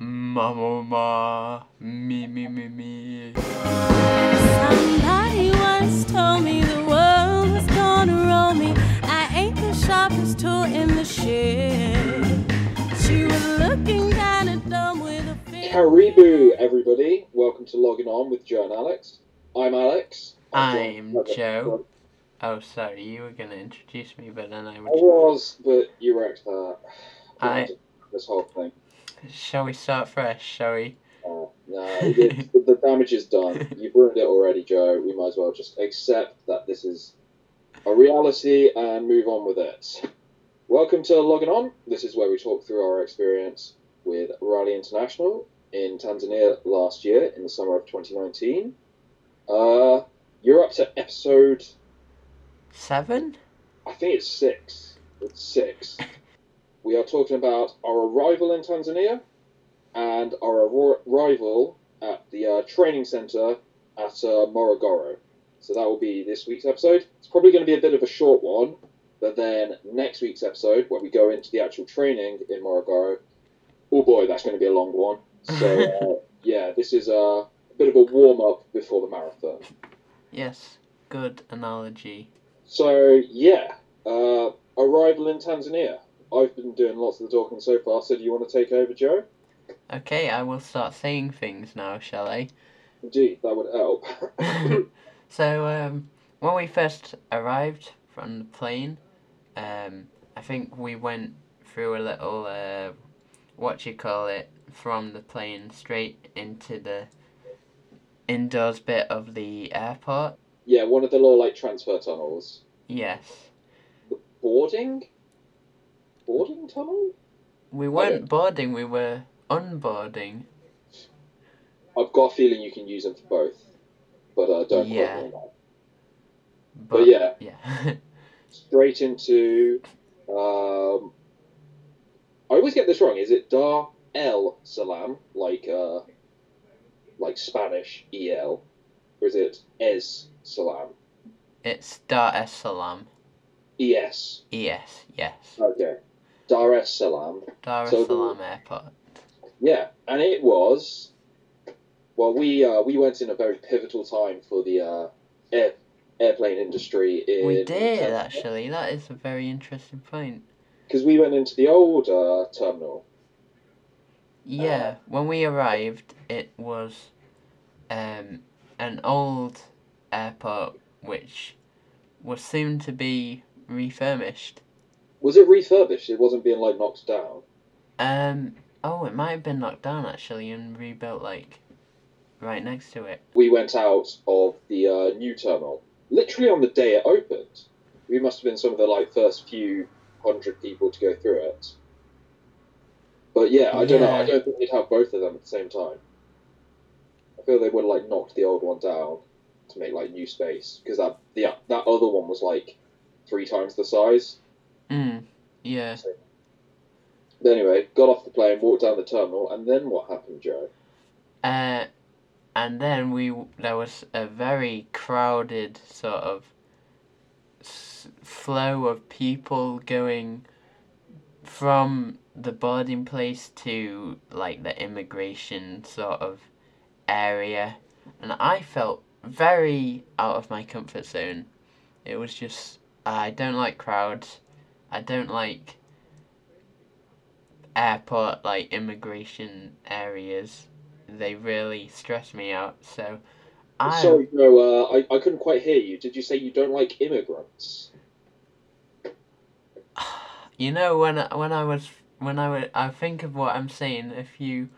Mama, me, me, me, me. Somebody once told me the world was gonna roll me. I ain't the sharpest tool in the shed. She was looking kinda dumb with a fin- Karibu, everybody. Welcome to Logging On with Joe and Alex. I'm Alex. I'm joined by the- Joe. Oh, sorry, you were gonna introduce me, but then I I was, but you wrecked that. I- This whole thing. Shall we start fresh? Shall we? No, we the damage is done. You've ruined it already, Joe. We might as well just accept that this is a reality and move on with it. Welcome to Logging On. This is where we talk through our experience with Raleigh International in Tanzania last year in the summer of 2019. Uh, you're up to episode Seven? I think it's six. It's six. We are talking about our arrival in Tanzania and our arrival at the uh, training centre at uh, Morogoro. So that will be this week's episode. It's probably going to be a bit of a short one, but then next week's episode, where we go into the actual training in Morogoro, oh boy, that's going to be a long one. So uh, yeah, this is a bit of a warm up before the marathon. Yes. Good analogy. So yeah, uh, arrival in Tanzania. I've been doing lots of the talking so far. So do you want to take over, Joe? Okay, I will start saying things now, shall I? Indeed, that would help. so, um, when we first arrived from the plane, um, I think we went through a little, uh, what you call it, from the plane straight into the indoors bit of the airport. yeah, one of the little like transfer tunnels. Yes. The boarding, boarding tunnel. We weren't boarding, we were unboarding. I've got a feeling you can use them for both, but uh, don't Yeah. quote me on that. But, But yeah, yeah. straight into. Um, I always get this wrong. Is it Dar El Salam, like uh, like Spanish El, or is it Es Salam? it's Dar es Salam. Es. Yes, yes. Okay. Dar es Salaam. Dar es So- Salaam Airport. Yeah, and it was. Well, we uh, we went in a very pivotal time for the uh, air, airplane industry in. We did, actually. That is a very interesting point. Because we went into the old uh, terminal. Yeah, when we arrived, it was um, an old airport which was soon to be refurbished. Was it refurbished? It wasn't being like knocked down. Um, oh, it might have been knocked down actually and rebuilt like right next to it. We went out of the uh, new terminal literally on the day it opened. We must have been some of the like first few hundred people to go through it. But yeah, I don't know. I don't think they'd have both of them at the same time. I feel they would have like knocked the old one down to make like new space because that the that other one was like three times the size. Mm, yeah. But anyway, got off the plane, walked down the terminal, and then what happened, Joe? Uh, and then we there was a very crowded sort of s- flow of people going from the boarding place to like the immigration sort of area and I felt very out of my comfort zone. It was just I don't like crowds. I don't like airport like immigration areas. They really stress me out. So I Sorry, Joe. Uh, I I couldn't quite hear you. Did you say you don't like immigrants? You know when I- when I was when I would I think of what I'm saying a few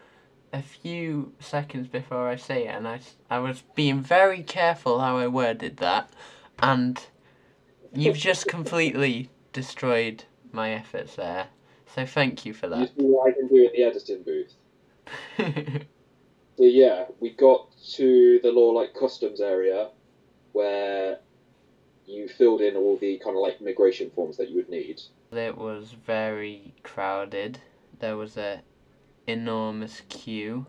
a few seconds before I say it, and I I was being very careful how I worded that, and you've just completely destroyed my efforts there. So thank you for You that. see what I can do in the editing booth. So yeah, we got to the law like customs area where you filled in all the kind of like immigration forms that you would need. it was very crowded. There was a enormous queue.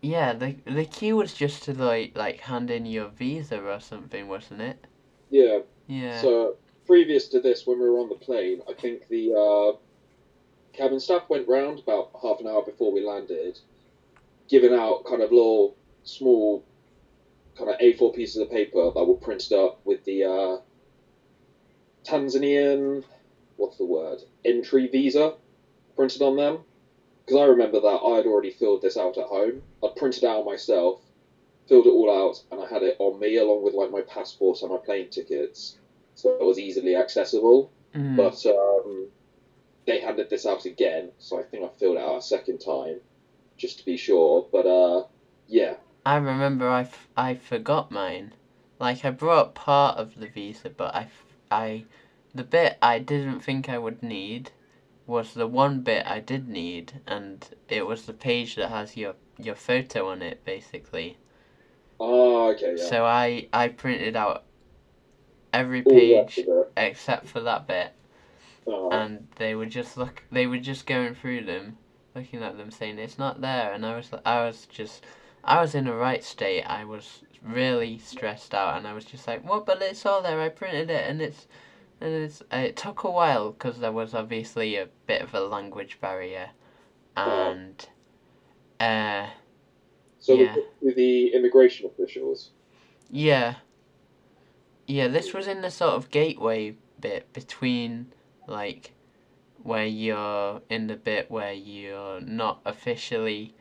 Yeah, the the queue was just to like like hand in your visa or something, wasn't it? Yeah. Yeah. So previous to this, when we were on the plane, I think the uh, cabin staff went round about half an hour before we landed giving out kind of little small kind of A4 pieces of paper that were printed up with the uh, Tanzanian, what's the word, entry visa printed on them. Because I remember that I had already filled this out at home. I'd printed out myself, filled it all out, and I had it on me along with like my passport and my plane tickets, so it was easily accessible. Mm. But um, they handed this out again, so I think I filled it out a second time, just to be sure. But uh, yeah, I remember I, f- I forgot mine. Like I brought part of the visa, but I, f- I, the bit I didn't think I would need, was the one bit I did need, and it was the page that has your your photo on it, basically. ah, okay, yeah. So I I printed out every the page except for that bit, Ah, and they were just look they were just going through them, looking at them, saying it's not there, and I was I was just I was in a right state. I was really stressed out, and I was just like, what? But it's all there. I printed it, and it's and it's it took a while because there was obviously a bit of a language barrier, Oh. and uh so yeah. with the immigration officials. Yeah. Yeah, this was in the sort of gateway bit between, like, where you're in the bit where you're not officially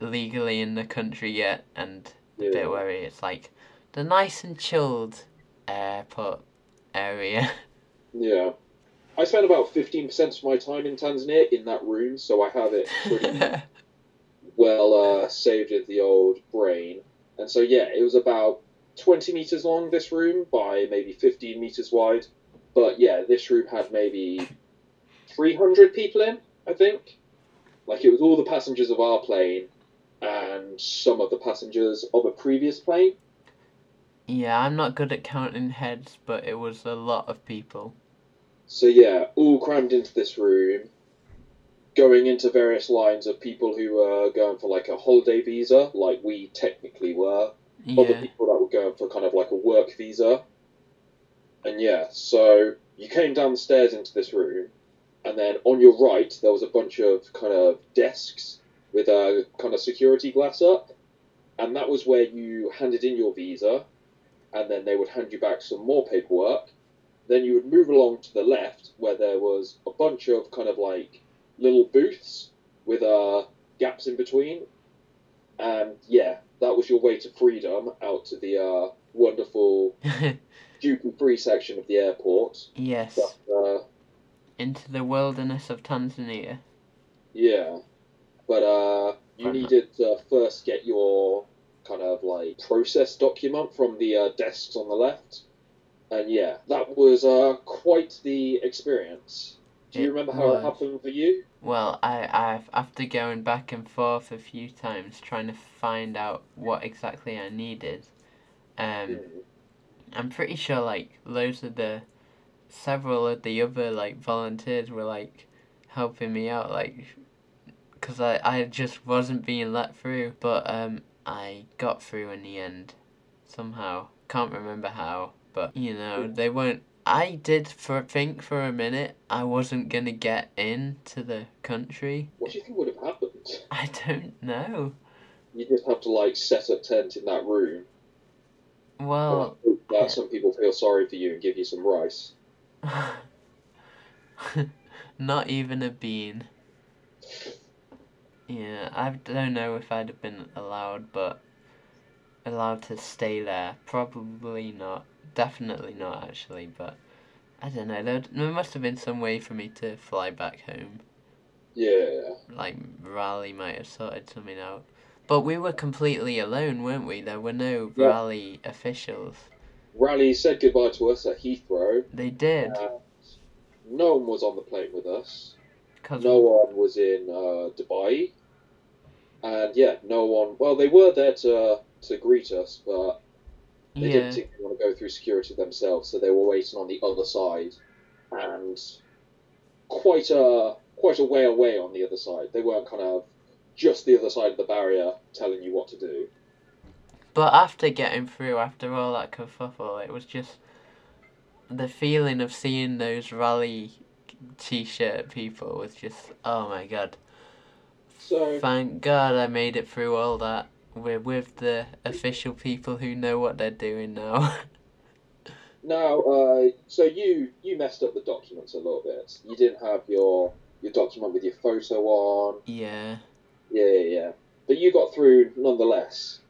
legally in the country yet, and the Yeah. bit where it's like the nice and chilled airport area. Yeah. I spent about 15% of my time in Tanzania in that room, so I have it pretty well uh, saved in the old brain. And so, yeah, it was about 20 meters long, this room, by maybe 15 meters wide. But yeah, this room had maybe 300 people in, I think. Like, it was all the passengers of our plane and some of the passengers of a previous plane. yeah, I'm not good at counting heads, but it was a lot of people. So yeah, all crammed into this room, going into various lines of people who were going for like a holiday visa, like we technically were. Other people that were going for kind of like a work visa. And yeah, so you came down the stairs into this room, and then on your right there was a bunch of kind of desks with a kind of security glass up, and that was where you handed in your visa, and then they would hand you back some more paperwork. Then you would move along to the left where there was a bunch of kind of like little booths with uh, gaps in between. And yeah, that was your way to freedom out to the uh, wonderful duty free section of the airport. yes. But, uh, Into the wilderness of Tanzania. yeah, but uh, you Fair needed to first get your kind of like process document from the uh, desks on the left. And yeah, that was uh, quite the experience. Do you It remember how it happened for you? Well, I, I've after going back and forth a few times trying to find out what exactly I needed, um, I'm pretty sure like loads of the, several of the other like volunteers were like, helping me out like, cause I I just wasn't being let through, but um I got through in the end, somehow can't remember how, but you know they weren't. I did for think for a minute I wasn't gonna get into the country. What do you think would have happened? I don't know. You just have to like set a tent in that room. Well, that some people feel sorry for you and give you some rice. not even a bean. Yeah, I don't know if I'd have been allowed, but allowed to stay there. Probably not. Definitely not, actually. But I don't know. There, there must have been some way for me to fly back home. Yeah. Like Raleigh might have sorted something out. But we were completely alone, weren't we? There were no Yeah. Raleigh officials. Raleigh said goodbye to us at Heathrow. They did. no one was on the plane with us. No one was in uh, Dubai. And yeah, no one. Well, they were there to to greet us, but they yeah. didn't particularly want to go through security themselves, so they were waiting on the other side, and quite a quite a way away on the other side. They weren't kind of just the other side of the barrier telling you what to do. But after getting through, after all that kerfuffle, it was just the feeling of seeing those Raleigh t-shirt people was just oh my god. So Thank God I made it through all that. We're with the official people who know what they're doing now. now, uh, so you you messed up the documents a little bit. You didn't have your your document with your photo on. yeah. Yeah, yeah, yeah. But you got through nonetheless.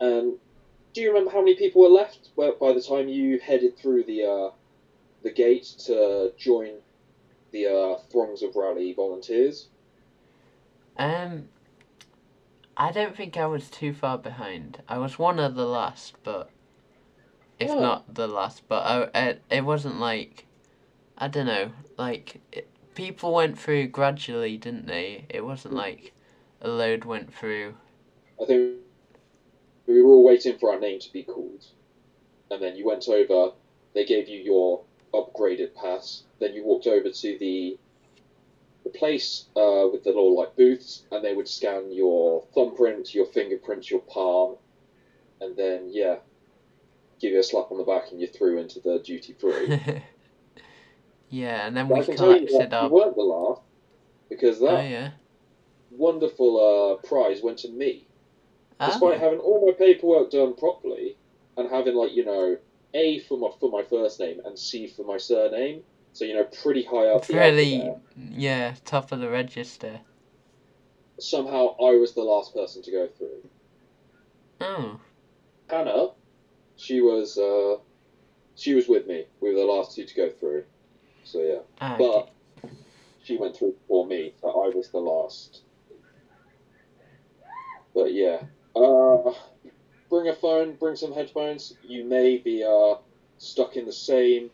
And do you remember how many people were left by by the time you headed through the uh, the gate to join the uh, throngs of Raleigh volunteers? Um, I don't think I was too far behind. I was one of the last, but if Oh. not the last, but I, it, it wasn't like I don't know, like it, people went through gradually, didn't they? It wasn't hmm. like a load went through. I think we were all waiting for our name to be called. And then you went over, they gave you your upgraded pass, then you walked over to the the place uh, with the little like booths, and they would scan your thumbprint, your fingerprint, your palm, and then yeah, give you a slap on the back, and you're through into the duty free. yeah, and then But we I can tell you collected that our. you weren't the last, because that Oh yeah. wonderful uh, prize went to me. despite Oh, having all my paperwork done properly and having like you know A for my for my first name and C for my surname, so you know pretty high up the really, yeah, top of the register. somehow I was the last person to go through. Oh, Hannah, she was uh, she was with me. We were the last two to go through. So yeah, ah, but she went through before me, so I was the last. But yeah, uh, bring a phone, bring some headphones. You may be uh, stuck in the same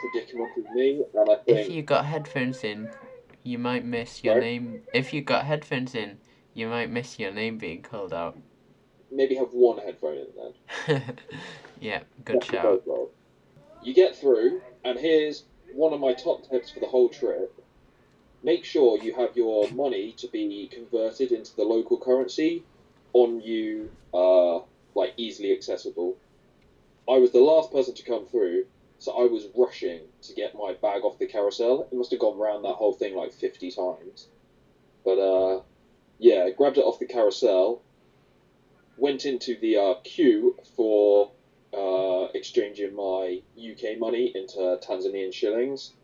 predicament with me, and I if you got headphones in, you might miss your Sorry? name. If you got headphones in, you might miss your name being called out. maybe have one headphone in then. yeah, good That's shout. You get through, and here's one of my top tips for the whole trip. Make sure you have your money to be converted into the local currency on you, uh, like easily accessible. I was the last person to come through, so I was rushing to get my bag off the carousel. It must have gone round that whole thing like 50 times. But, uh, yeah, grabbed it off the carousel, went into the uh, queue for uh, exchanging my UK money into Tanzanian shillings.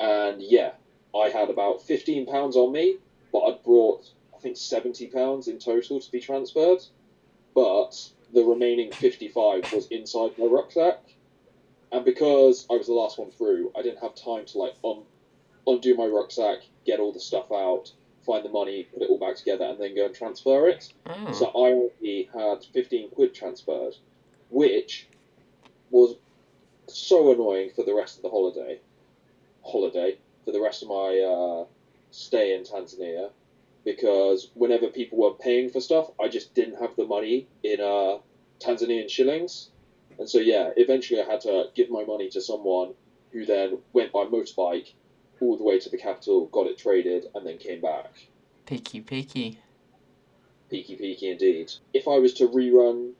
And yeah, I had about £15 on me, but I'd brought, I think, £70 in total to be transferred. But the remaining 55 was inside my rucksack. And because I was the last one through, I didn't have time to like un- undo my rucksack, get all the stuff out, find the money, put it all back together, and then go and transfer it. Oh, So I only had 15 quid transferred, which was so annoying for the rest of the holiday. Holiday for the rest of my uh, stay in Tanzania, because whenever people were paying for stuff, I just didn't have the money in uh, Tanzanian shillings, and so yeah, eventually I had to give my money to someone who then went by motorbike all the way to the capital, got it traded, and then came back. picky, picky. Peaky peaky indeed. If I was to rerun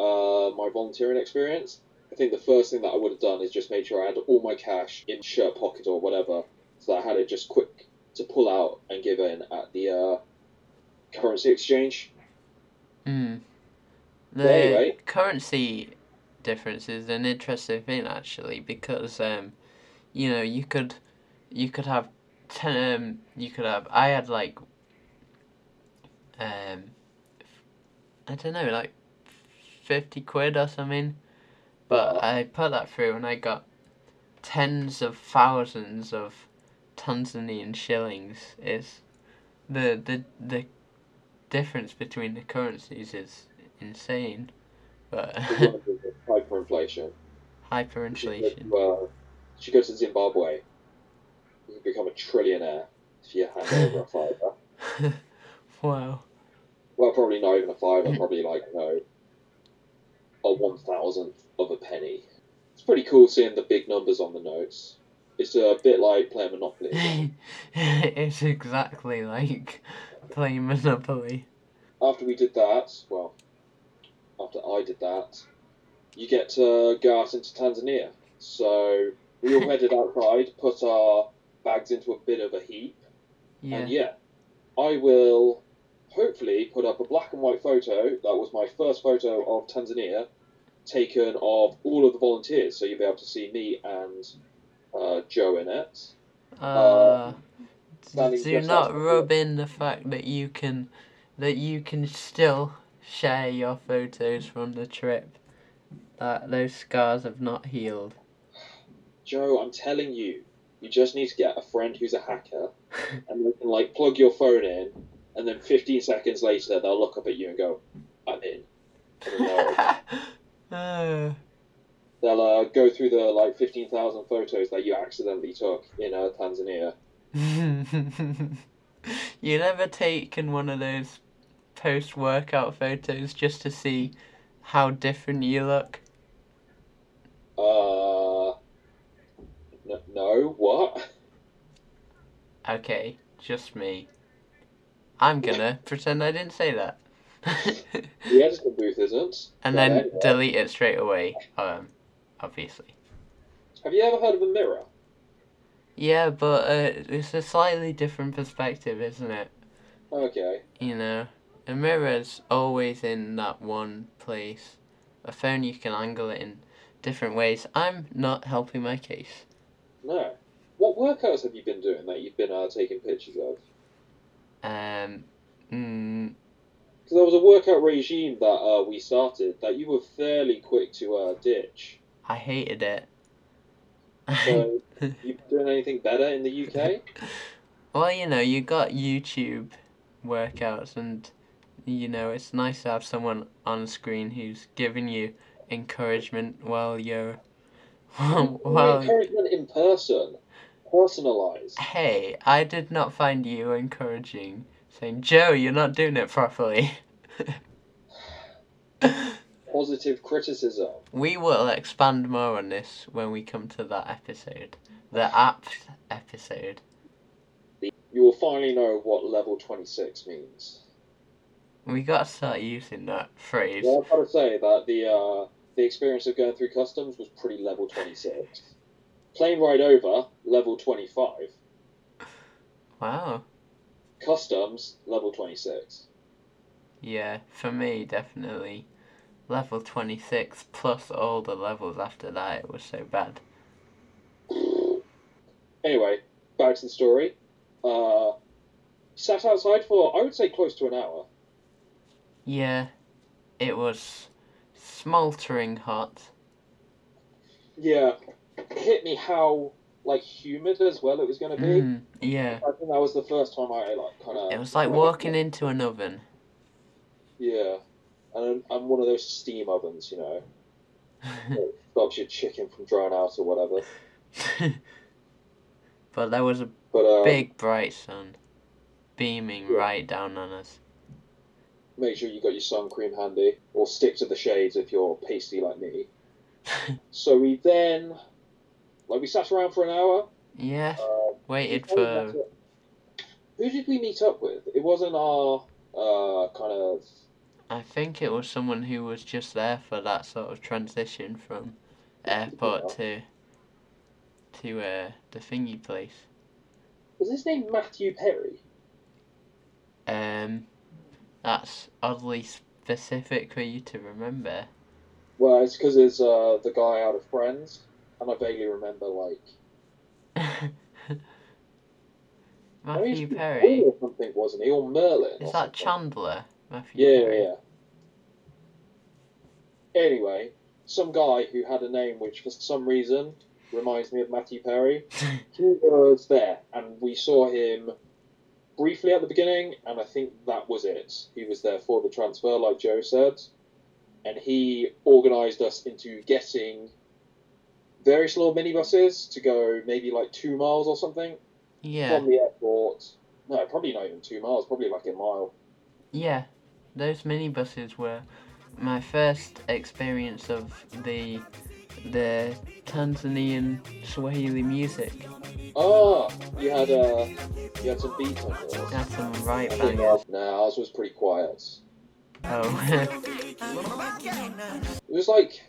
uh, my volunteering experience, I think the first thing that I would have done is just made sure I had all my cash in shirt pocket or whatever, so that I had it just quick to pull out and give in at the uh, currency exchange. Mm. But The anyway. currency difference is an interesting thing actually because um, you know you could you could have ten um, you could have I had like um I don't know like fifty quid or something, but. I put that through and I got tens of thousands of Tanzanian shillings. Is the the the difference between the currencies is insane, but Hyperinflation. hyperinflation. Well, if you go to Zimbabwe, you can become a trillionaire if you hand over a fiver. wow. Well, probably not even a fiver, mm. probably like, know, a one thousandth of a penny. It's pretty cool seeing the big numbers on the notes. It's a bit like playing Monopoly. it's exactly like playing Monopoly. after we did that, well, after I did that, you get to go out into Tanzania. So we all headed outside, put our bags into a bit of a heap, Yeah. And yeah, I will hopefully put up a black and white photo. That was my first photo of Tanzania, taken of all of the volunteers. So you'll be able to see me and uh, Joe in it. Uh, standing do not rub in the fact that you can that you can still share your photos from the trip. That those scars have not healed. Joe, I'm telling you, you just need to get a friend who's a hacker, and they can like plug your phone in, and then 15 seconds later they'll look up at you and go, "I'm in." Uh, they'll uh, go through the like 15,000 photos that you accidentally took in uh, Tanzania. you never taken one of those post workout photos just to see how different you look? Uh, n- no, what? Okay, just me. I'm gonna pretend I didn't say that. The editor booth isn't. and then anyway. delete it straight away, um, obviously. Have you ever heard of a mirror? Yeah, but uh, it's a slightly different perspective, isn't it? Okay. You know, a mirror's always in that one place. A phone, you can angle it in different ways. I'm not helping my case. No. What workouts have you been doing that you've been uh, taking pictures of? Um, mm, Because there was a workout regime that uh, we started that you were fairly quick to uh, ditch. I hated it. So, you doing anything better in the UK? well, you know, you got YouTube workouts, and you know, it's nice to have someone on screen who's giving you encouragement while you're. while encouragement in person, personalised. Hey, I did not find you encouraging, saying, Joe, you're not doing it properly. Positive criticism. we will expand more on this when we come to that episode. The apt episode. You will finally know what level 26 means. We gotta start using that phrase. Well, I've got to say that the uh, the experience of going through customs was pretty level 26. Plane ride over, level 25. Wow. Customs, level 26. Yeah, for me, definitely. Level 26 plus all the levels after that, it was so bad. Anyway, back to the story. Uh, sat outside for, I would say, close to an hour. Yeah, it was smouldering hot. Yeah, it hit me how like humid as well it was going to be. Mm, yeah, I think that was the first time I like kind of. it was like walking into an oven. Yeah, and I'm one of those steam ovens, you know, stops your chicken from drying out or whatever. but there was a But uh, big bright sun beaming Yeah. right down on us. Make sure you got your sun cream handy, or stick to the shades if you're pasty like me. So we then, like, we sat around for an hour. yeah, Uh, waited for. Who did we meet up with? It wasn't our uh, kind of. I think it was someone who was just there for that sort of transition from airport to to uh, the thingy place. Was his name Matthew Perry? Um, that's oddly specific for you to remember. Well, it's because it's uh, the guy out of Friends, and I vaguely remember like. I mean, Matthew Perry. or something, wasn't he? Or Merlin? Is or that something. Chandler? Matthew Yeah, Perry. yeah. Anyway, some guy who had a name which, for some reason, reminds me of Matthew Perry. he was there, and we saw him briefly at the beginning, and I think that was it. He was there for the transfer, like Joe said, and he organised us into getting various little minibuses to go maybe like two miles or something yeah, from the airport. No, probably not even two miles, probably like a mile. yeah. Those minibuses were my first experience of the the Tanzanian Swahili music. Ah, you had uh, you had some beats on yours. Had some right bangers. ours, ours was pretty quiet. Oh, It was like,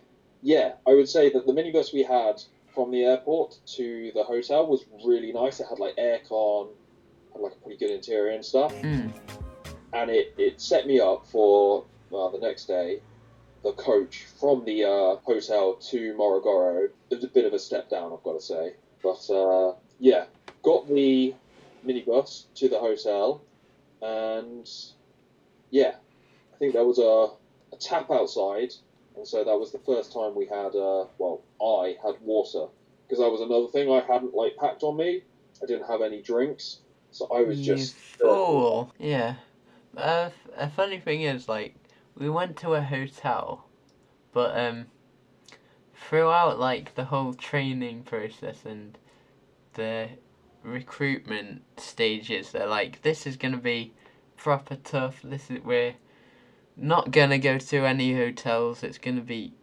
yeah, I would say that the minibus we had from the airport to the hotel was really nice. It had like aircon, had like a pretty good interior and stuff. Mm. and it, it set me up for well, the next day. The coach from the uh, hotel to Morogoro. It was a bit of a step down, I've got to say. But uh, yeah, got the minibus to the hotel, and yeah, I think there was a, a tap outside, and so that was the first time we had. Uh, well, I had water because that was another thing I hadn't like packed on me. I didn't have any drinks, so I was You just fool. Yeah. Uh, a funny thing is, like, we went to a hotel, but um, throughout like the whole training process and the recruitment stages, they're like, this is gonna be proper tough. This is we're not gonna go to any hotels. It's gonna be,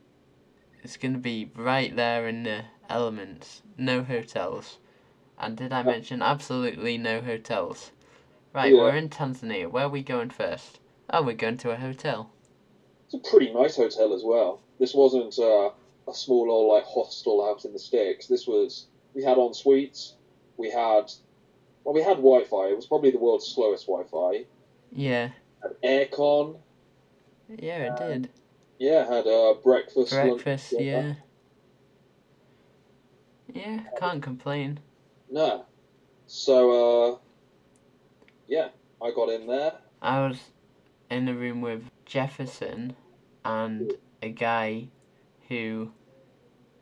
it's gonna be right there in the elements. No hotels. And did I mention absolutely no hotels? Right, Yeah. we're in Tanzania. Where are we going first? Oh, we're going to a hotel. It's a pretty nice hotel as well. This wasn't uh, a small old like hostel out in the sticks. This was we had en suites. We had well, we had Wi-Fi. It was probably the world's slowest Wi-Fi. Yeah, Had aircon. yeah, it did. Yeah, had uh, breakfast. lunch, Breakfast, yeah. Yeah, can't complain. No. So uh, yeah, I got in there. I was in the room with Jefferson and a guy who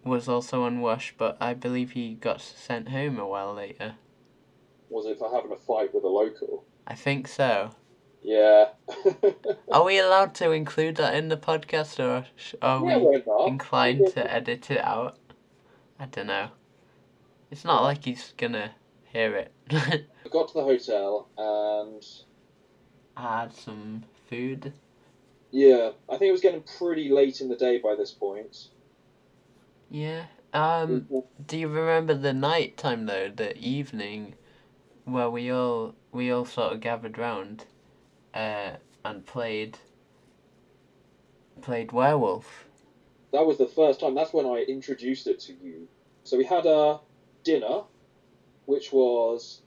was also on Wash, but I believe he got sent home a while later. Was it for having a fight with a local? I think so. Yeah. Are we allowed to include that in the podcast, or are yeah, we inclined to edit it out? I don't know. It's not like he's gonna hear it. I got to the hotel and I had some food. Yeah, I think it was getting pretty late in the day by this point. Yeah. Um. Do you remember the night time though? The evening, where we all we all sort of gathered round, uh, and played. Played werewolf. that was the first time. That's when I introduced it to you. So we had a dinner, which was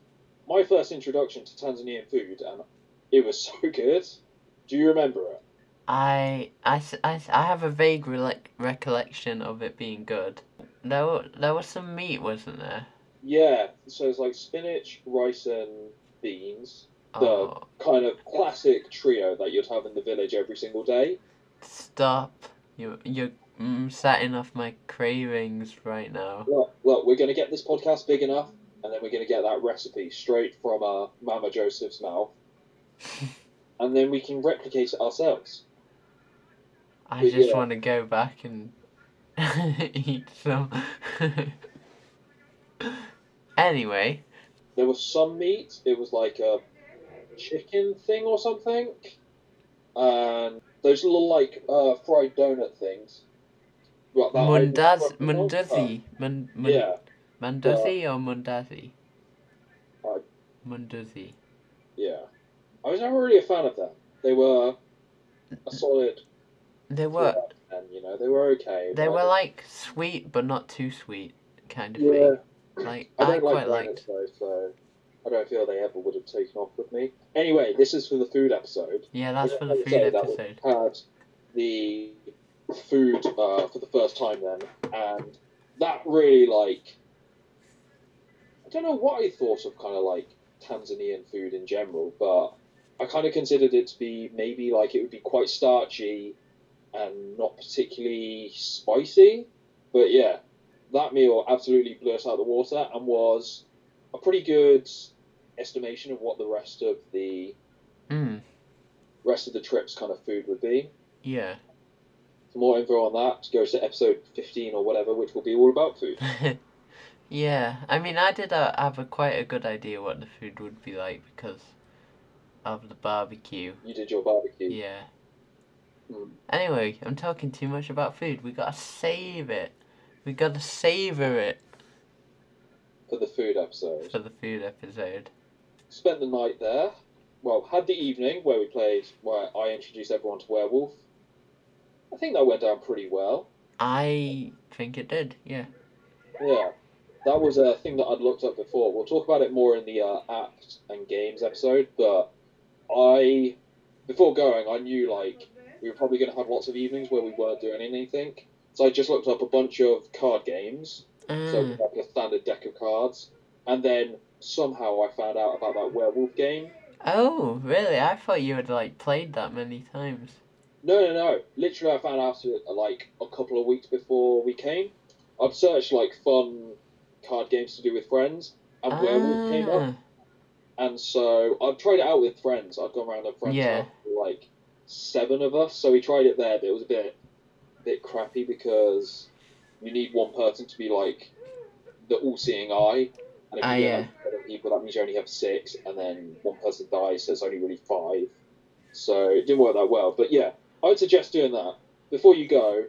my first introduction to Tanzanian food, and it was so good. Do you remember it? I, I, I I have a vague rele- recollection of it being good. There, wa- there was some meat, wasn't there? Yeah. So it's like spinach, rice, and beans. The Oh, kind of classic trio that you'd have in the village every single day. stop! You, you're mm, setting off my cravings right now. Look, look, we're going to get this podcast big enough, and then we're going to get that recipe straight from uh, Mama Joseph's mouth, and then we can replicate it ourselves. I But just yeah. want to go back and eat some. anyway, There was some meat. It was like a chicken thing or something, and those little like uh, fried donut things. Well, Mundaz, uh, Munduzi, Mun, mun, Yeah, Munduzi or Mundazi? I- Munduzi. yeah. I was never really a fan of them. They were a solid. They were and you know they were okay. they were like sweet but not too sweet kind of yeah. thing. Like I I, like quite donuts liked. though, so I don't feel they ever would have taken off with me. Anyway, this is for the food episode. Yeah, that's for the food say, episode. Had the food uh, for the first time then, and that really like I don't know what I thought of kind of like Tanzanian food in general, but I kind of considered it to be maybe like it would be quite starchy and not particularly spicy. But yeah, that meal absolutely blew us out of the water and was a pretty good estimation of what the rest of the Mm, rest of the trip's kind of food would be. yeah. For more info on that, go to episode 15 or whatever, which will be all about food. yeah, I mean, I did uh, have a quite a good idea what the food would be like because of the barbecue. You did your barbecue. Yeah. Mm. Anyway, I'm talking too much about food. We gotta save it. We gotta savor it for the food episode. for the food episode. Spent the night there. Well, had the evening where we played, where I introduced everyone to Werewolf. I think that went down pretty well. I think it did. Yeah. Yeah. that was a thing that I'd looked up before. We'll talk about it more in the uh, act and games episode, but I, before going, I knew like we were probably going to have lots of evenings where we weren't doing anything. So I just looked up a bunch of card games, so Mm. like a standard deck of cards, and then somehow I found out about that werewolf game. Oh, really? I thought you had like played that many times. No, no, no. Literally, I found out like a couple of weeks before we came. I'd searched like fun card games to do with friends, and werewolf came up. Ah, And so I've tried it out with friends. I've gone around a friend's Yeah. like seven of us. So we tried it there, but it was a bit, bit crappy because you need one person to be like the all-seeing eye, and if Ah, you yeah. have seven people, that means you only have six, and then one person dies, so it's only really five. So it didn't work that well. But yeah, I would suggest doing that before you go.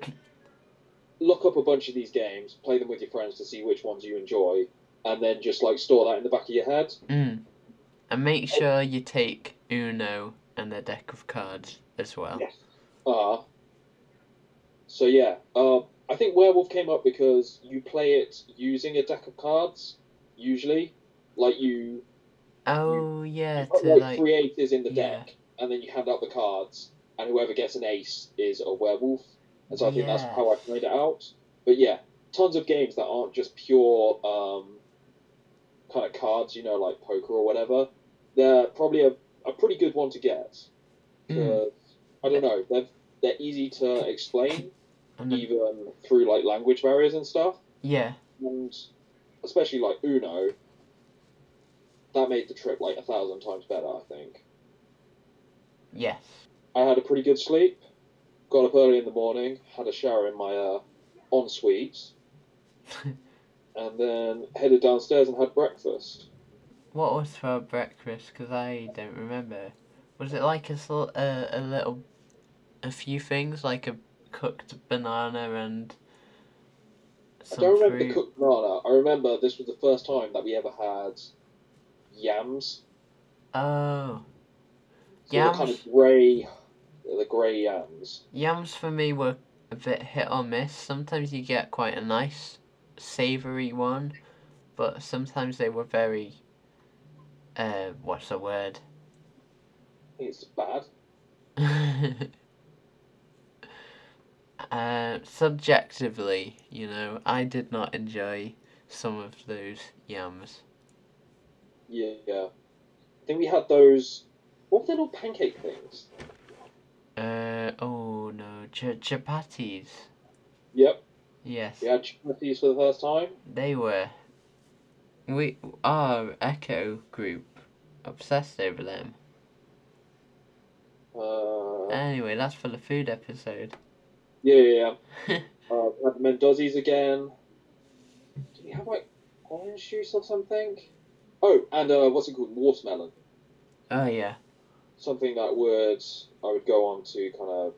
Look up a bunch of these games, play them with your friends to see which ones you enjoy, and then just like store that in the back of your head. Mm. And make sure you take Uno and a deck of cards as well. Yes. Uh, so yeah, um, I think Werewolf came up because you play it using a deck of cards, usually. Like you, Oh yeah, put, to like, three aces in the yeah. deck, and then you hand out the cards, and whoever gets an ace is a werewolf. And so I think that's how I played it out. But yeah, tons of games that aren't just pure um, kind of cards, you know, like poker or whatever. They're probably a, a pretty good one to get. Mm. I don't know, they're, they're easy to explain even through like language barriers and stuff. yeah, And especially like Uno, that made the trip like a thousand times better, I think. yes. I had a pretty good sleep, got up early in the morning, had a shower in my uh, ensuite, and then headed downstairs and had breakfast. What was for breakfast? Because I don't remember. Was it like a, a, a little, a few things like a cooked banana and I don't remember fruit? the cooked banana. I remember this was the first time that we ever had yams. Oh, So the kind Yams? of grey, the grey yams. yams for me were a bit hit or miss. Sometimes you get quite a nice, savoury one, but sometimes they were very. Uh, what's the word? It's bad. uh, subjectively, you know, I did not enjoy some of those yams. Yeah. I think we had those. What were they little pancake things? Uh, oh no, ch- chapatis. Yep. Yes, We had chapatis for the first time. they were. We our Echo group obsessed over them. Uh, Anyway, that's for the food episode. yeah, yeah, yeah. uh, we had again. Did we have like orange juice or something? Oh, and uh, what's it called? Watermelon. Oh yeah, Something that would I would go on to kind of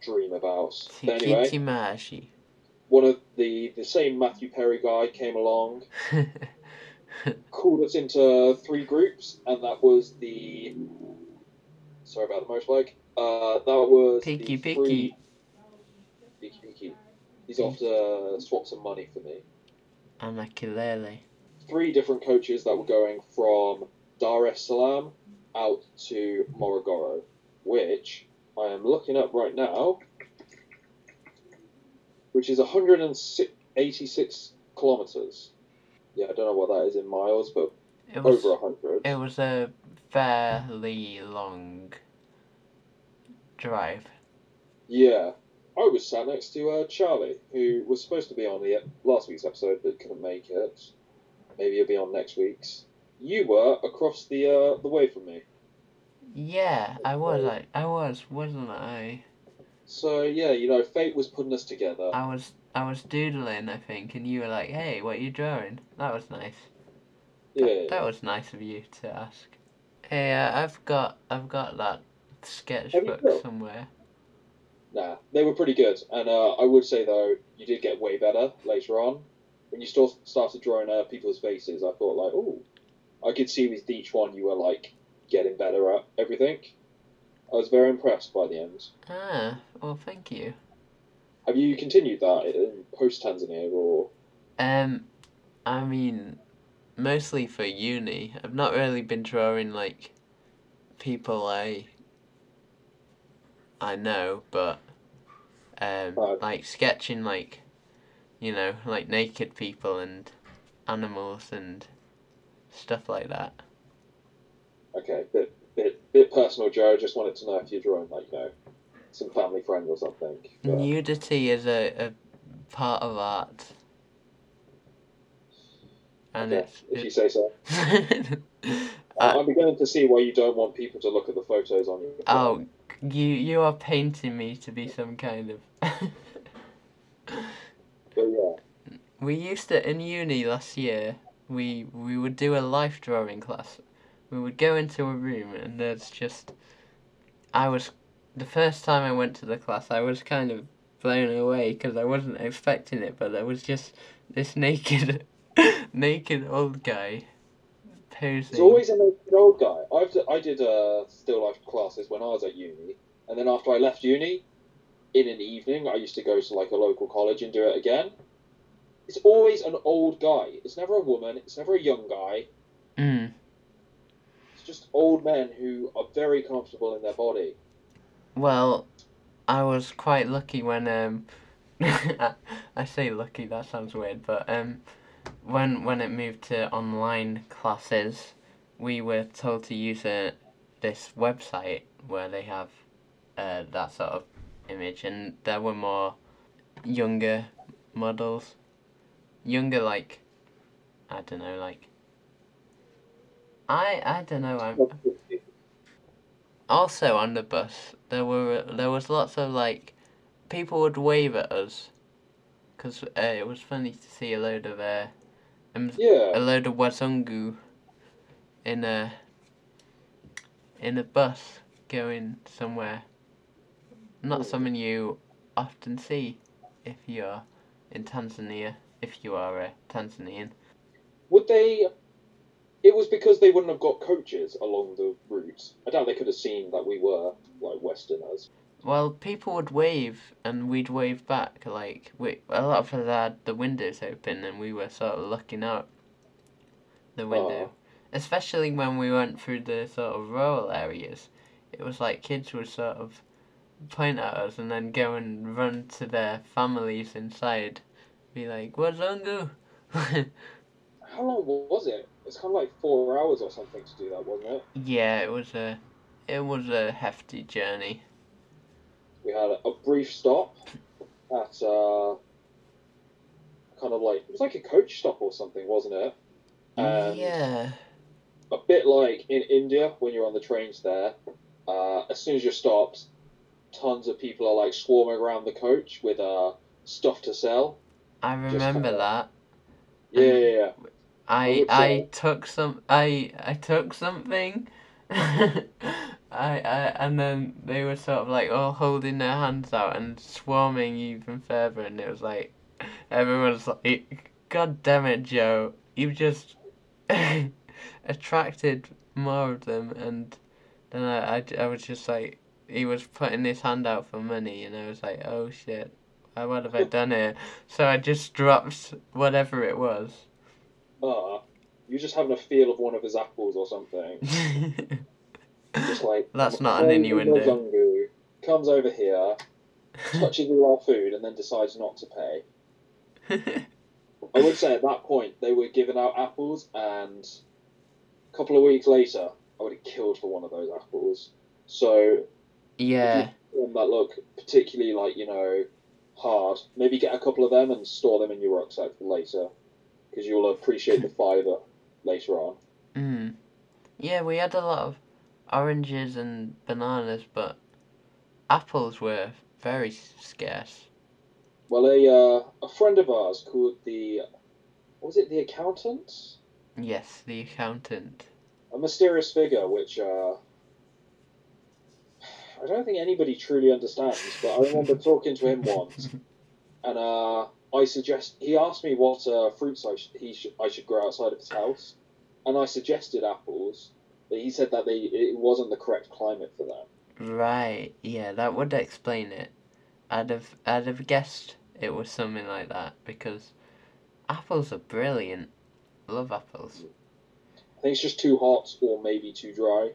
dream about. But anyway, one of the the same Matthew Perry guy came along, called us into three groups, and that was the. Sorry about the motorbike. Uh, that was Peaky the Peaky. three. Peaky Peaky. He's off to swap some money for me. and. Three different coaches that were going from Dar es Salaam out to Morogoro, which I am looking up right now, which is 186 kilometers. Yeah, I don't know what that is in miles, but It was over 100. it was a fairly long drive. Yeah. I was sat next to uh, Charlie, who was supposed to be on the last week's episode but couldn't make it. Maybe he'll be on next week's. You were across the uh, the way from me. Yeah, I was. I, I was, wasn't I? So yeah, you know, fate was putting us together. I was. I was doodling, I think, and you were like, "Hey, what are you drawing?" That was nice. That, Yeah. that was nice of you to ask. Hey, uh, I've got. I've got that sketchbook got? somewhere. Nah, they were pretty good, and uh, I would say though, you did get way better later on. When you still started drawing uh, people's faces, I thought like, oh, I could see with each one you were like getting better at everything. I was very impressed by the end. Ah, well, thank you. Have you continued that in post Tanzania or? Um, I mean, mostly for uni. I've not really been drawing like people I I know, but um, like sketching like you know like naked people and animals and stuff like that. Okay, bit bit bit personal, Joe. Just wanted to know if you're drawing like you know some family friend or something. But- Nudity is a, a part of art. And okay, if you say so. it's I'm uh, beginning to see why you don't want people to look at the photos on phone. oh, you you are painting me to be some kind of. But yeah, we used to in uni last year. We we would do a life drawing class. We would go into a room and there's just. I was, the first time I went to the class, I was kind of blown away because I wasn't expecting it, but there was just this naked, naked old guy posing. there's always a naked old guy. I've d- I did uh, still life classes when I was at uni, and then after I left uni, in an evening, I used to go to like a local college and do it again. It's always an old guy. It's never a woman. It's never a young guy. Mm. It's just old men who are very comfortable in their body. Well, I was quite lucky when um, I, I say lucky. That sounds weird, but um, when when it moved to online classes, we were told to use a this website where they have uh, that sort of image, and there were more younger models, younger like, I don't know, like. I I don't know. I'm also on the bus there were there was lots of like people would wave at us because uh, it was funny to see a load of uh, Yeah. a load of wazungu in a in a bus going somewhere not hmm. something you often see if you're in Tanzania if you are a Tanzanian Would they? It was because they wouldn't have got coaches along the route. I doubt they could have seen that we were like Westerners. Well, people would wave and we'd wave back. Like we, a lot of us had the windows open and we were sort of looking out the window. Especially when we went through the sort of rural areas, it was like kids would sort of point at us and then go and run to their families inside, be like, "Wazungu." How long was it? It's kind of like four hours or something to do that, wasn't it? yeah, it was a, it was a hefty journey. We had a, brief stop at uh, kind of like it was like a coach stop or something, wasn't it? And yeah. a bit like in India when you're on the trains there. Uh, as soon as you're stopped, tons of people are like swarming around the coach with uh, stuff to sell. I remember kinda- that. Yeah, yeah, yeah. I I took some I I took something. I I and then they were sort of like all holding their hands out and swarming even further, and it was like everyone's like, "God damn it, Joe! You've just attracted more of them." And then I, I I was just like, he was putting his hand out for money, and I was like, "Oh shit." What have I done here? So I just dropped whatever it was. Uh, you're just having a feel of one of his apples or something. Just like That's not an innuendo. Comes over here, touches all our food, and then decides not to pay. I would say at that point they were giving out apples, and a couple of weeks later, I would have killed for one of those apples. So yeah, that look particularly like you know hard, maybe get a couple of them and store them in your rucksack for later, because you'll appreciate the fibre later on. mm. yeah. We had a lot of oranges and bananas, but apples were very scarce. Well, a uh, a friend of ours called the was it the accountant? Yes, the accountant. A mysterious figure, which uh, I don't think anybody truly understands. But I remember talking to him once, and uh, I suggest he asked me what uh, fruits I sh- he sh- I should grow outside of his house, and I suggested apples. But he said that they it wasn't the correct climate for them. Right. Yeah, that would explain it. I'd have I'd have guessed it was something like that because Apples are brilliant. Love apples. I think it's just too hot or maybe too dry.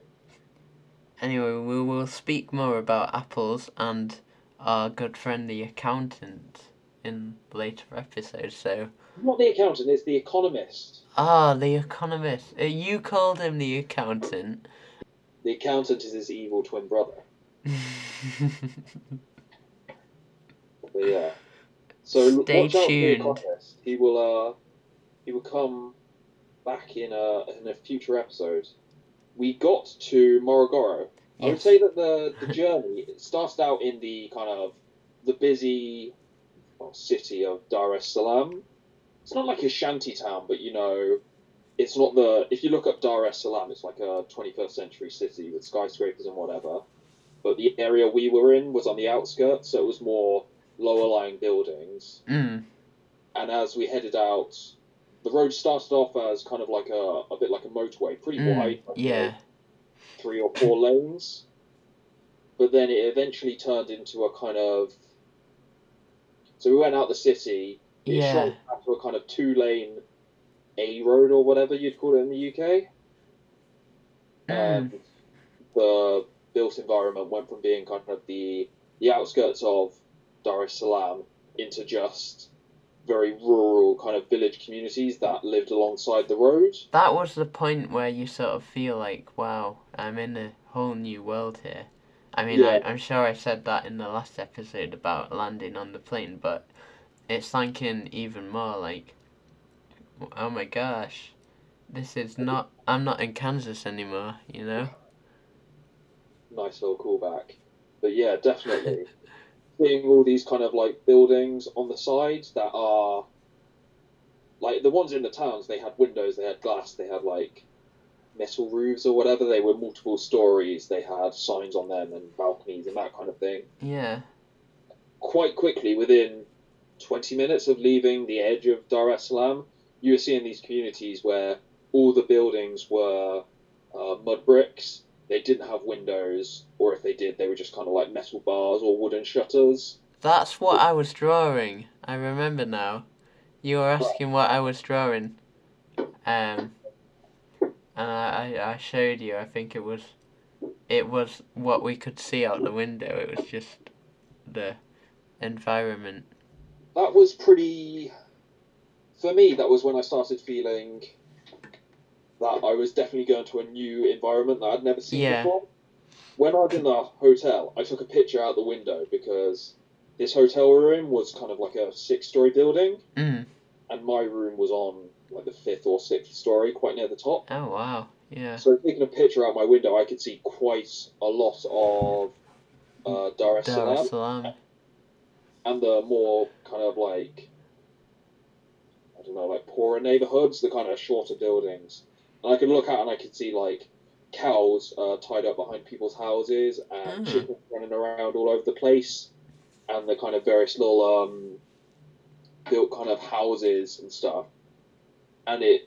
Anyway, we will speak more about apples and our good friend the accountant in later episodes. So, Not the accountant, it's the economist. ah, the economist. Uh, you called him the accountant. The accountant is his evil twin brother. But yeah. So Stay watch out for the tuned. economist. He will uh he will come back in a in a future episode. We got to Morogoro. I would say that the the journey starts out in the kind of the busy well, city of Dar es Salaam. It's not like a shanty town, but you know, it's not the. If you look up Dar es Salaam, it's like a 21st century city with skyscrapers and whatever. But the area we were in was on the outskirts, so it was more lower lying buildings. Mm, And as we headed out, the road started off as kind of like a a bit like a motorway, pretty mm, wide, like, yeah. three or four lanes. But then it eventually turned into a kind of. So we went out the city. It Yeah. shrunk back to a kind of two lane A road or whatever you'd call it in the UK. Mm, And the built environment went from being kind of the the outskirts of Dar es Salaam into just very rural kind of village communities that lived alongside the road. that was the point where you sort of feel like, wow, I'm in a whole new world here. I mean, Yeah. I, I'm sure I said that in the last episode about landing on the plane, but it's thinking even more like, oh my gosh, this is not, I'm not in Kansas anymore, you know? nice little callback. But yeah, definitely. Seeing all these kind of like buildings on the sides that are like the ones in the towns, they had windows, they had glass, they had like metal roofs or whatever. They were multiple stories, they had signs on them and balconies and that kind of thing. Yeah. Quite quickly, within 20 minutes of leaving the edge of Dar es Salaam, you were seeing these communities where all the buildings were uh, mud bricks. They didn't have windows, or if they did, they were just kind of like metal bars or wooden shutters. That's what I was drawing. I remember now. You were asking what I was drawing. Um, and I, I, I showed you. I think it was, it was what we could see out the window. It was just the environment. That was pretty. For me, that was when I started feeling that I was definitely going to a new environment that I'd never seen Yeah. before. When I was in the hotel, I took a picture out the window because this hotel room was kind of like a six-story building, Mm. and my room was on like the fifth or sixth story, quite near the top. Oh wow. Yeah. So taking a picture out my window, I could see quite a lot of uh, Dar es Salaam. And the more kind of like I don't know, like poorer neighborhoods, the kind of shorter buildings. And I could look out and I could see like cows uh, tied up behind people's houses and Mm. chickens running around all over the place, and the kind of various little um, built kind of houses and stuff. And it,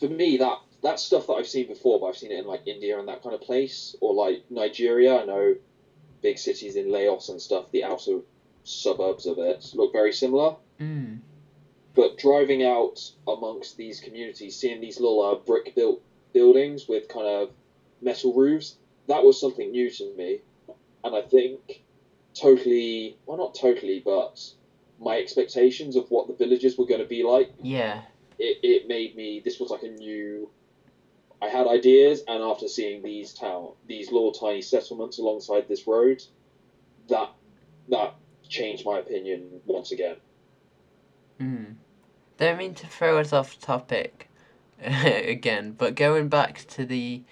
for me, that that's stuff that I've seen before, but I've seen it in like India and that kind of place, or like Nigeria. I know big cities in Laos and stuff. The outer suburbs of it look very similar. Mm. But driving out amongst these communities, seeing these little uh, brick built buildings with kind of metal roofs, that was something new to me. And I think totally, well, not totally, but my expectations of what the villages were going to be like, Yeah. it, it made me, this was like a new. I had ideas, and after seeing these town, these little tiny settlements alongside this road, that that changed my opinion once again. Mm. Don't mean to throw us off topic again, but going back to the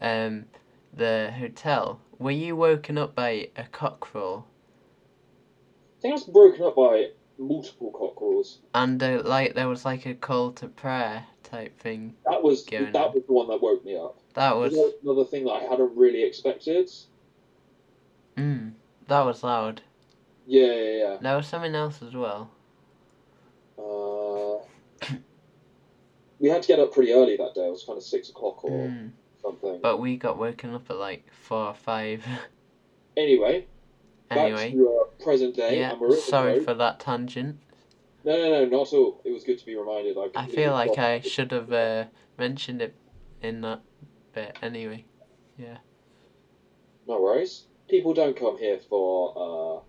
um the hotel, were you woken up by a cockerel I think I was broken up by multiple cockerels. and uh, like there was like a call to prayer type thing? That was that on. was the one that woke me up. That was Another- Another thing that I hadn't really expected. mm, that was loud. Yeah, yeah, yeah. There was something else as well. Uh, we had to get up pretty early that day. It was kind of six o'clock or Mm. something. But we got woken up at like four or five. Anyway, anyway, present day. yeah. Sorry for that tangent. No, no, no, not at all. It was good to be reminded. I, I feel like. I should have uh, mentioned it in that bit anyway. Yeah. No worries. People don't come here for uh,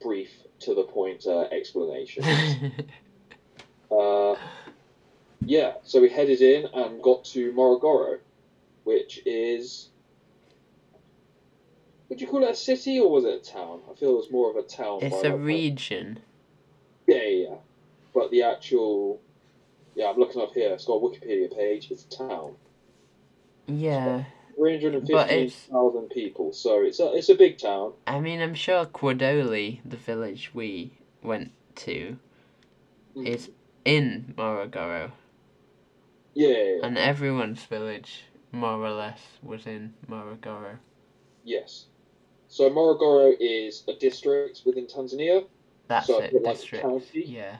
brief, to the point uh, explanations. uh, yeah, so we headed in and got to Morogoro, which is. Would you call it a city or was it a town? I feel it was more of a town. it's a region. Yeah, yeah, yeah. But the actual. Yeah, I'm looking up here. It's got a Wikipedia page. It's a town. Yeah. Three hundred and But it's- thousand people, so it's a it's a big town. I mean, I'm sure Quadoli, the village we went to, Mm. is in Morogoro. Yeah, yeah, yeah. And everyone's village, more or less, was in Morogoro. yes. So Morogoro is a district within Tanzania. That's so it, like district. county. Yeah.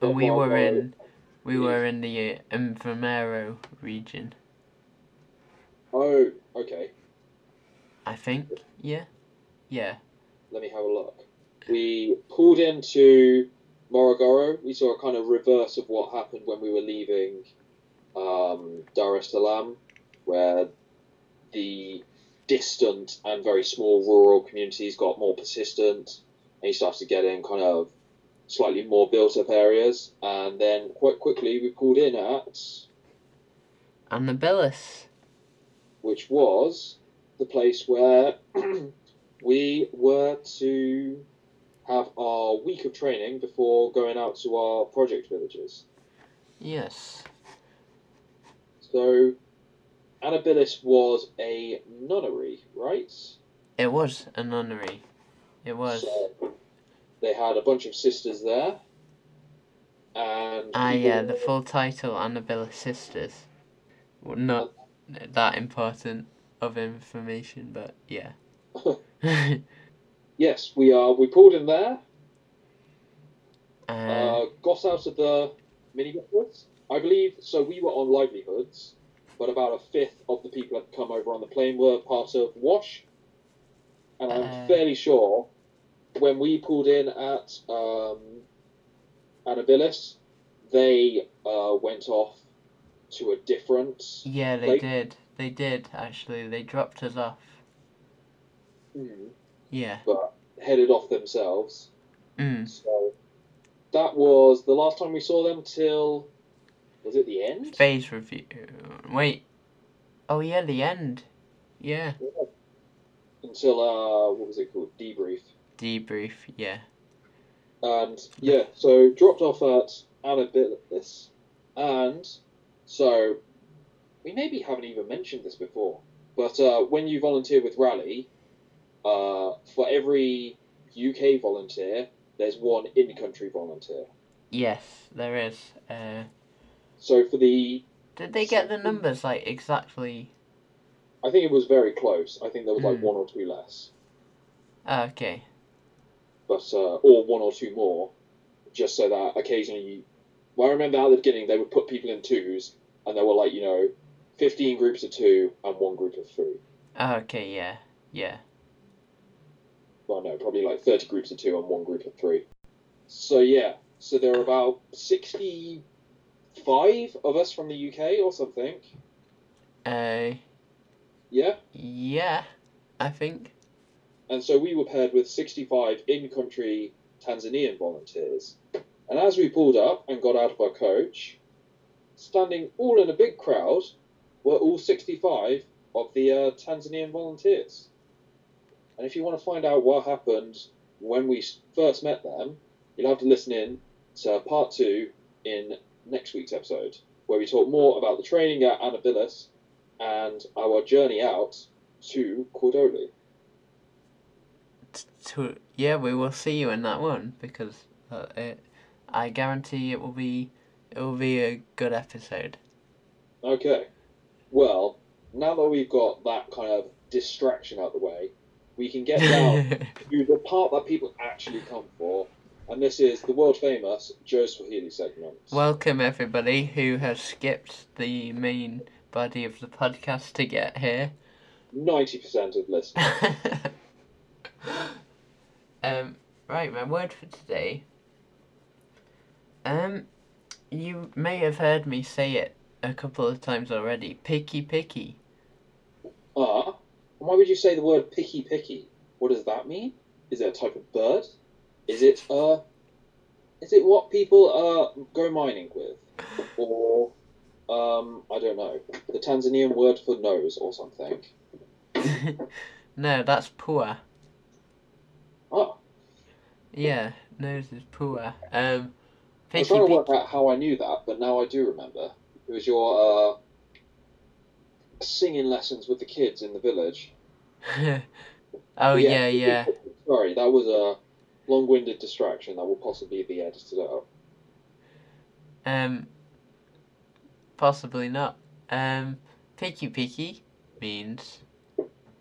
But And we were in, we is- were in the uh, Mvomero region, Oh, okay. I think. Yeah. Yeah. Let me have a look. We pulled into Morogoro. We saw a kind of reverse of what happened when we were leaving um, Dar es Salaam, where the distant and very small rural communities got more persistent, and you started to get in kind of slightly more built up areas. And then quite quickly we pulled in at, Billis. Which was the place where we were to have our week of training before going out to our project villages. Yes. So, Anabilis was a nunnery, right? It was a nunnery. It was. So, they had a bunch of sisters there. And Ah, yeah, the full title, Annabella Sisters. Well, not that important of information, but yeah. Yes, we are. We pulled in there. uh, Uh, got out of the minibus. I believe so. We were on livelihoods, but about a fifth of the people that come over on the plane were part of Wash, and I'm Uh. fairly sure when we pulled in at um, Anabilis, they uh, went off to a different. yeah, they like- did. They did, actually. They dropped us off. Mm, Yeah. but headed off themselves. Mm. So that was the last time we saw them till. Was it the end? Phase review. Wait. Oh, yeah, the end. Yeah. Until uh, what was it called? Debrief. Debrief, yeah. And yeah, so dropped off at Anabilis, and so we maybe haven't even mentioned this before, but uh, when you volunteer with Raleigh, uh, for every UK volunteer, there's one in-country volunteer. Yes, there is. Uh, So for the, did they get the numbers, like, exactly? I think it was very close. I think there was like Hmm. one or two less, Ah, okay. but uh, or one or two more, just so that occasionally. You, well, I remember at the beginning they would put people in twos, and there were like you know, fifteen groups of two and one group of three. Ah, okay, yeah. Yeah. well, no, probably like 30 groups of two and one group of three. So, yeah, so there are about 65 of us from the UK or something. Uh, Yeah, yeah, I think. and so we were paired with 65 in country Tanzanian volunteers. And as we pulled up and got out of our coach, standing all in a big crowd were all 65 of the uh, Tanzanian volunteers. And if you want to find out what happened when we first met them, you'll have to listen in to part two in next week's episode, where we talk more about the training at Anabilis and our journey out to Quadoli. To, yeah, we will see you in that one because uh, it, I guarantee it will be it will be a good episode. Okay. Well, now that we've got that kind of distraction out of the way, we can get down to the part that people actually come for, and this is the world famous Joe Swahili segment. Welcome everybody who has skipped the main body of the podcast to get here. 90% of listeners. um, right, my word for today Um, you may have heard me say it a couple of times already. Piki, piki. Ah, why would you say the word piki piki? What does that mean? Is it a type of bird? Is it uh, is it what people uh go mining with, or um, I don't know, the Tanzanian word for nose or something? no, that's poor. Ah, Yeah, nose is poor. Um, I was picky, trying to work out how I knew that, but now I do remember. It was your uh, singing lessons with the kids in the village. oh yeah, yeah. Sorry, that was a long-winded distraction that will possibly be edited out. Um, possibly not. Um, piki, piki means.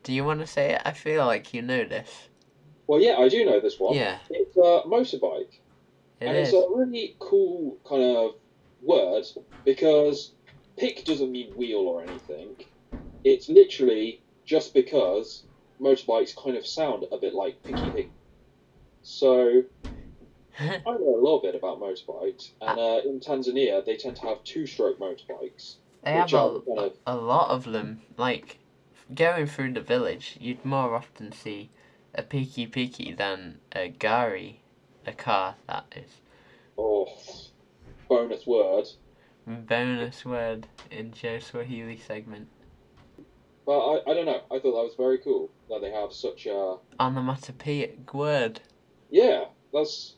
Do you want to say it? I feel like you know this. Well, yeah, I do know this one. Yeah, It's a motorbike, it and is. it's a really cool kind of word because pick doesn't mean wheel or anything. It's literally just because motorbikes kind of sound a bit like picky pick. So I know a little bit about motorbikes, and uh, in Tanzania they tend to have two-stroke motorbikes. They have a, kind of a lot of them. Like, going through the village, you'd more often see a piki piki than a gari, a car, that is. oh, bonus word. Bonus word in Joe Swahili segment. But I, I don't know. I thought that was very cool that they have such a Onomatopoeic word. yeah. That's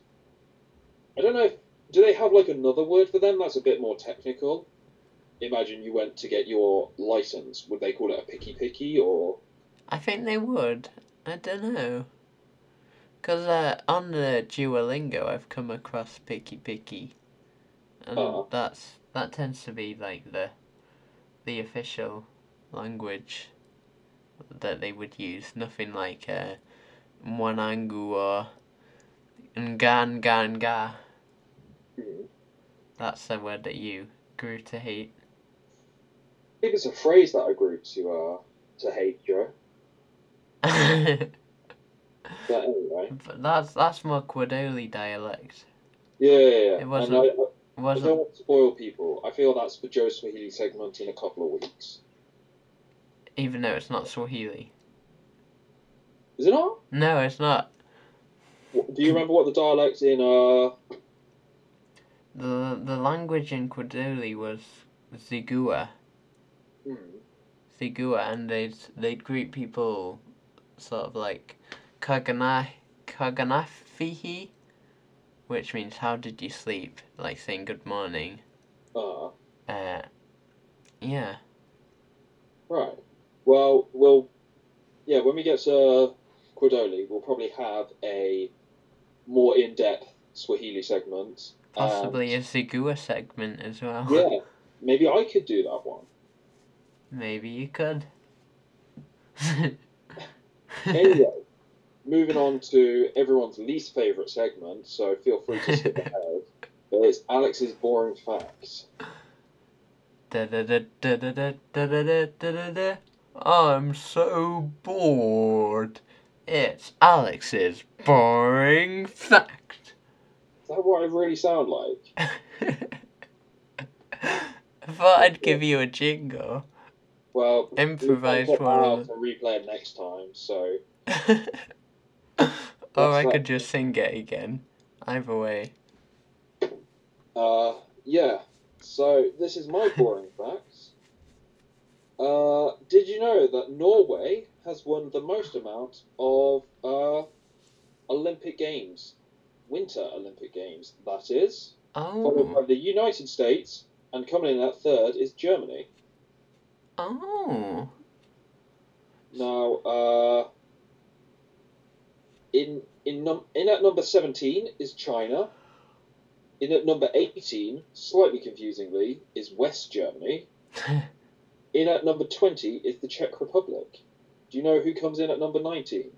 I don't know. If, do they have like another word for them that's a bit more technical? Imagine you went to get your license. Would they call it a piki piki or I think they would. I don't know. Because uh, on the Duolingo, I've come across piki piki. And Oh. that's that tends to be like the the official language that they would use. Nothing like uh, Mwanangu or Nganganga. Hmm. That's the word that you grew to hate. I think it's a phrase that I grew to uh to hate, Joe. But anyway, but that's that's more Quadoli dialect. yeah, yeah, yeah. It wasn't- I, I, It I wasn't don't want to spoil people. I feel that's for Joe Swahili segment in a couple of weeks. even though it's not Swahili. Is it not? No, it's not. What- Do you remember what the dialect in uh? The the language in Quadoli was Zigua. Hmm. Zigua and they'd they'd greet people sort of like Kaganafihi which means how did you sleep? Like saying good morning. Uh, Uh yeah. right. Well, we'll. Yeah, when we get to Quadoli, we'll probably have a more in-depth Swahili segment. Possibly a Zigua segment as well. yeah, maybe I could do that one. Maybe you could. Anyway, moving on to everyone's least favourite segment, so feel free to skip ahead. But it's Alex's boring facts. I'm so bored. It's Alex's boring fact. Is that what it really sound like? I thought I'd give you a jingle. Well, improvised one. I'll replay it next time, so. or I could just sing it again. Either way. Uh, yeah. So this is my boring facts. Uh, did you know that Norway has won the most amount of uh, Olympic Games, Winter Olympic Games? That is followed by Oh. the United States, and coming in at third is Germany. Oh. Now, uh, in in num- in at number seventeen is China. In at number eighteen, slightly confusingly, is West Germany. In at number 20 is the Czech Republic. Do you know who comes in at number 19?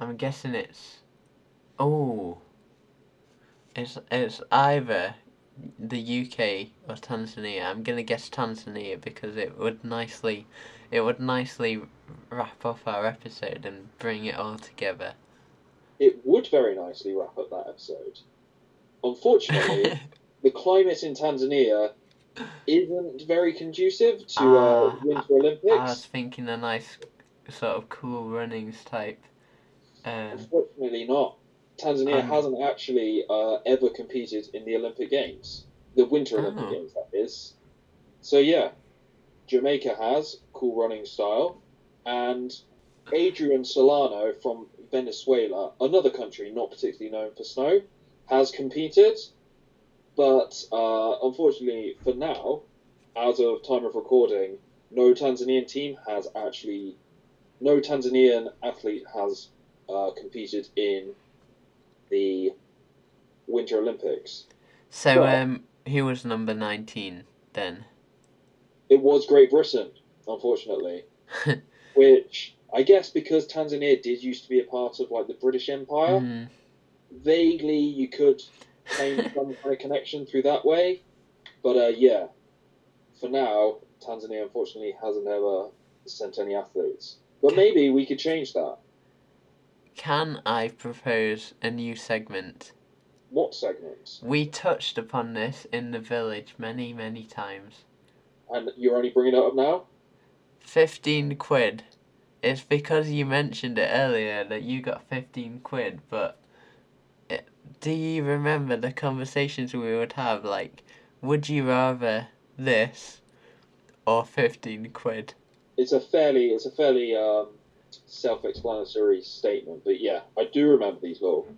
I'm guessing it's. Oh. It's it's either the UK or Tanzania. I'm gonna guess Tanzania because it would nicely, it would nicely wrap up our episode and bring it all together. It would very nicely wrap up that episode. unfortunately, the climate in Tanzania isn't very conducive to uh, Ah, Winter Olympics. I was thinking a nice sort of cool runnings type. Um, Unfortunately, not. Tanzania Um, hasn't actually uh, ever competed in the Olympic Games, the Winter Olympic Oh. Games, that is. So yeah, Jamaica has cool running style, and Adrian Solano from Venezuela, another country not particularly known for snow, has competed, but uh, unfortunately for now, as of time of recording, no Tanzanian team has actually, no Tanzanian athlete has uh, competed in the Winter Olympics. so Well- um, who was number 19 then? It was Great Britain, unfortunately, which I guess because Tanzania did used to be a part of like the British Empire, Mm, vaguely you could claim some kind of connection through that way. But uh, yeah, for now, Tanzania unfortunately hasn't ever sent any athletes. But maybe we could change that. Can I propose a new segment? What segment? We touched upon this in the village many, many times. And you're only bringing it up now? 15 quid. It's because you mentioned it earlier that you got 15 quid, but it, do you remember the conversations we would have? Like, would you rather this or 15 quid? It's a fairly, it's a fairly um, self-explanatory statement. But yeah, I do remember these little,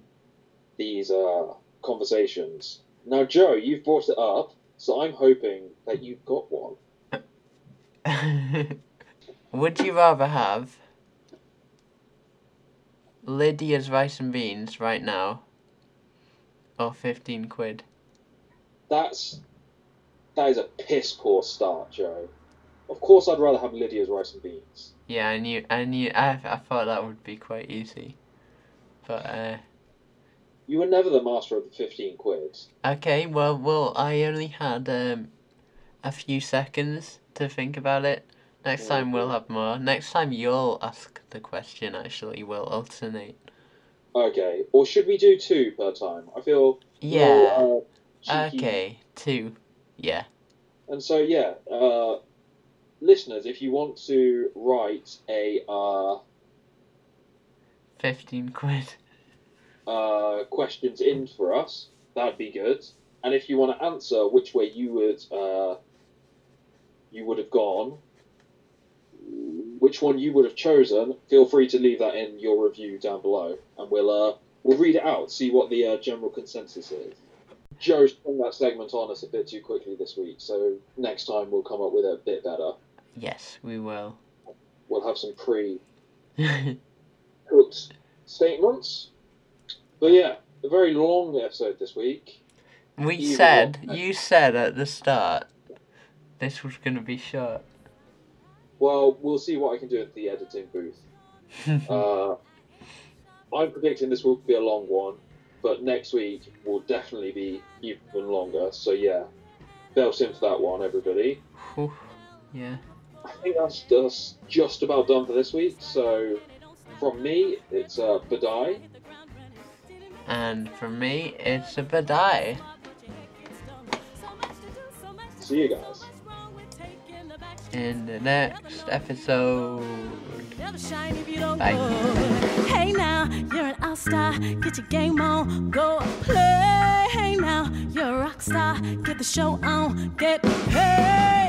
these uh, conversations. Now, Joe, you've brought it up, so I'm hoping that you've got one. would you rather have Lydia's rice and beans right now or 15 quid? That's that is a piss poor start, Joe. Of course, I'd rather have Lydia's rice and beans. Yeah, I knew, I knew, I, I thought that would be quite easy. But, uh, You were never the master of the fifteen quid. okay, well, well, I only had, um, a few seconds to think about it. Next time we'll have more. Next time you'll ask the question, actually, we'll alternate. Okay, or should we do two per time? I feel Yeah, uh, okay, two. Yeah. And so yeah, uh, listeners, if you want to write a uh, 15 quid. Uh, questions in for us, that'd be good. And if you want to answer which way you would uh, you would have gone, which one you would have chosen, feel free to leave that in your review down below, and we'll uh, we'll read it out, see what the uh, general consensus is. Joe sprung that segment on us a bit too quickly this week, so next time we'll come up with it a bit better. Yes, we will. We'll have some pre-cooked statements. But yeah, a very long episode this week. we said, you said at the start, this was gonna be short. Well, we'll see what I can do at the editing booth. Uh, I'm predicting this will be a long one, but next week will definitely be even longer. So yeah, belt in for that one, everybody. Whew, yeah. I think that's, that's just about done for this week. So from me, it's uh, Badai. And for me, it's a badai. See you guys. In the next episode. Never shine if you don't Bye. Hey now, you're an all-star. Get your game on, go play. Hey now, you're a rock star. Get the show on, get paid.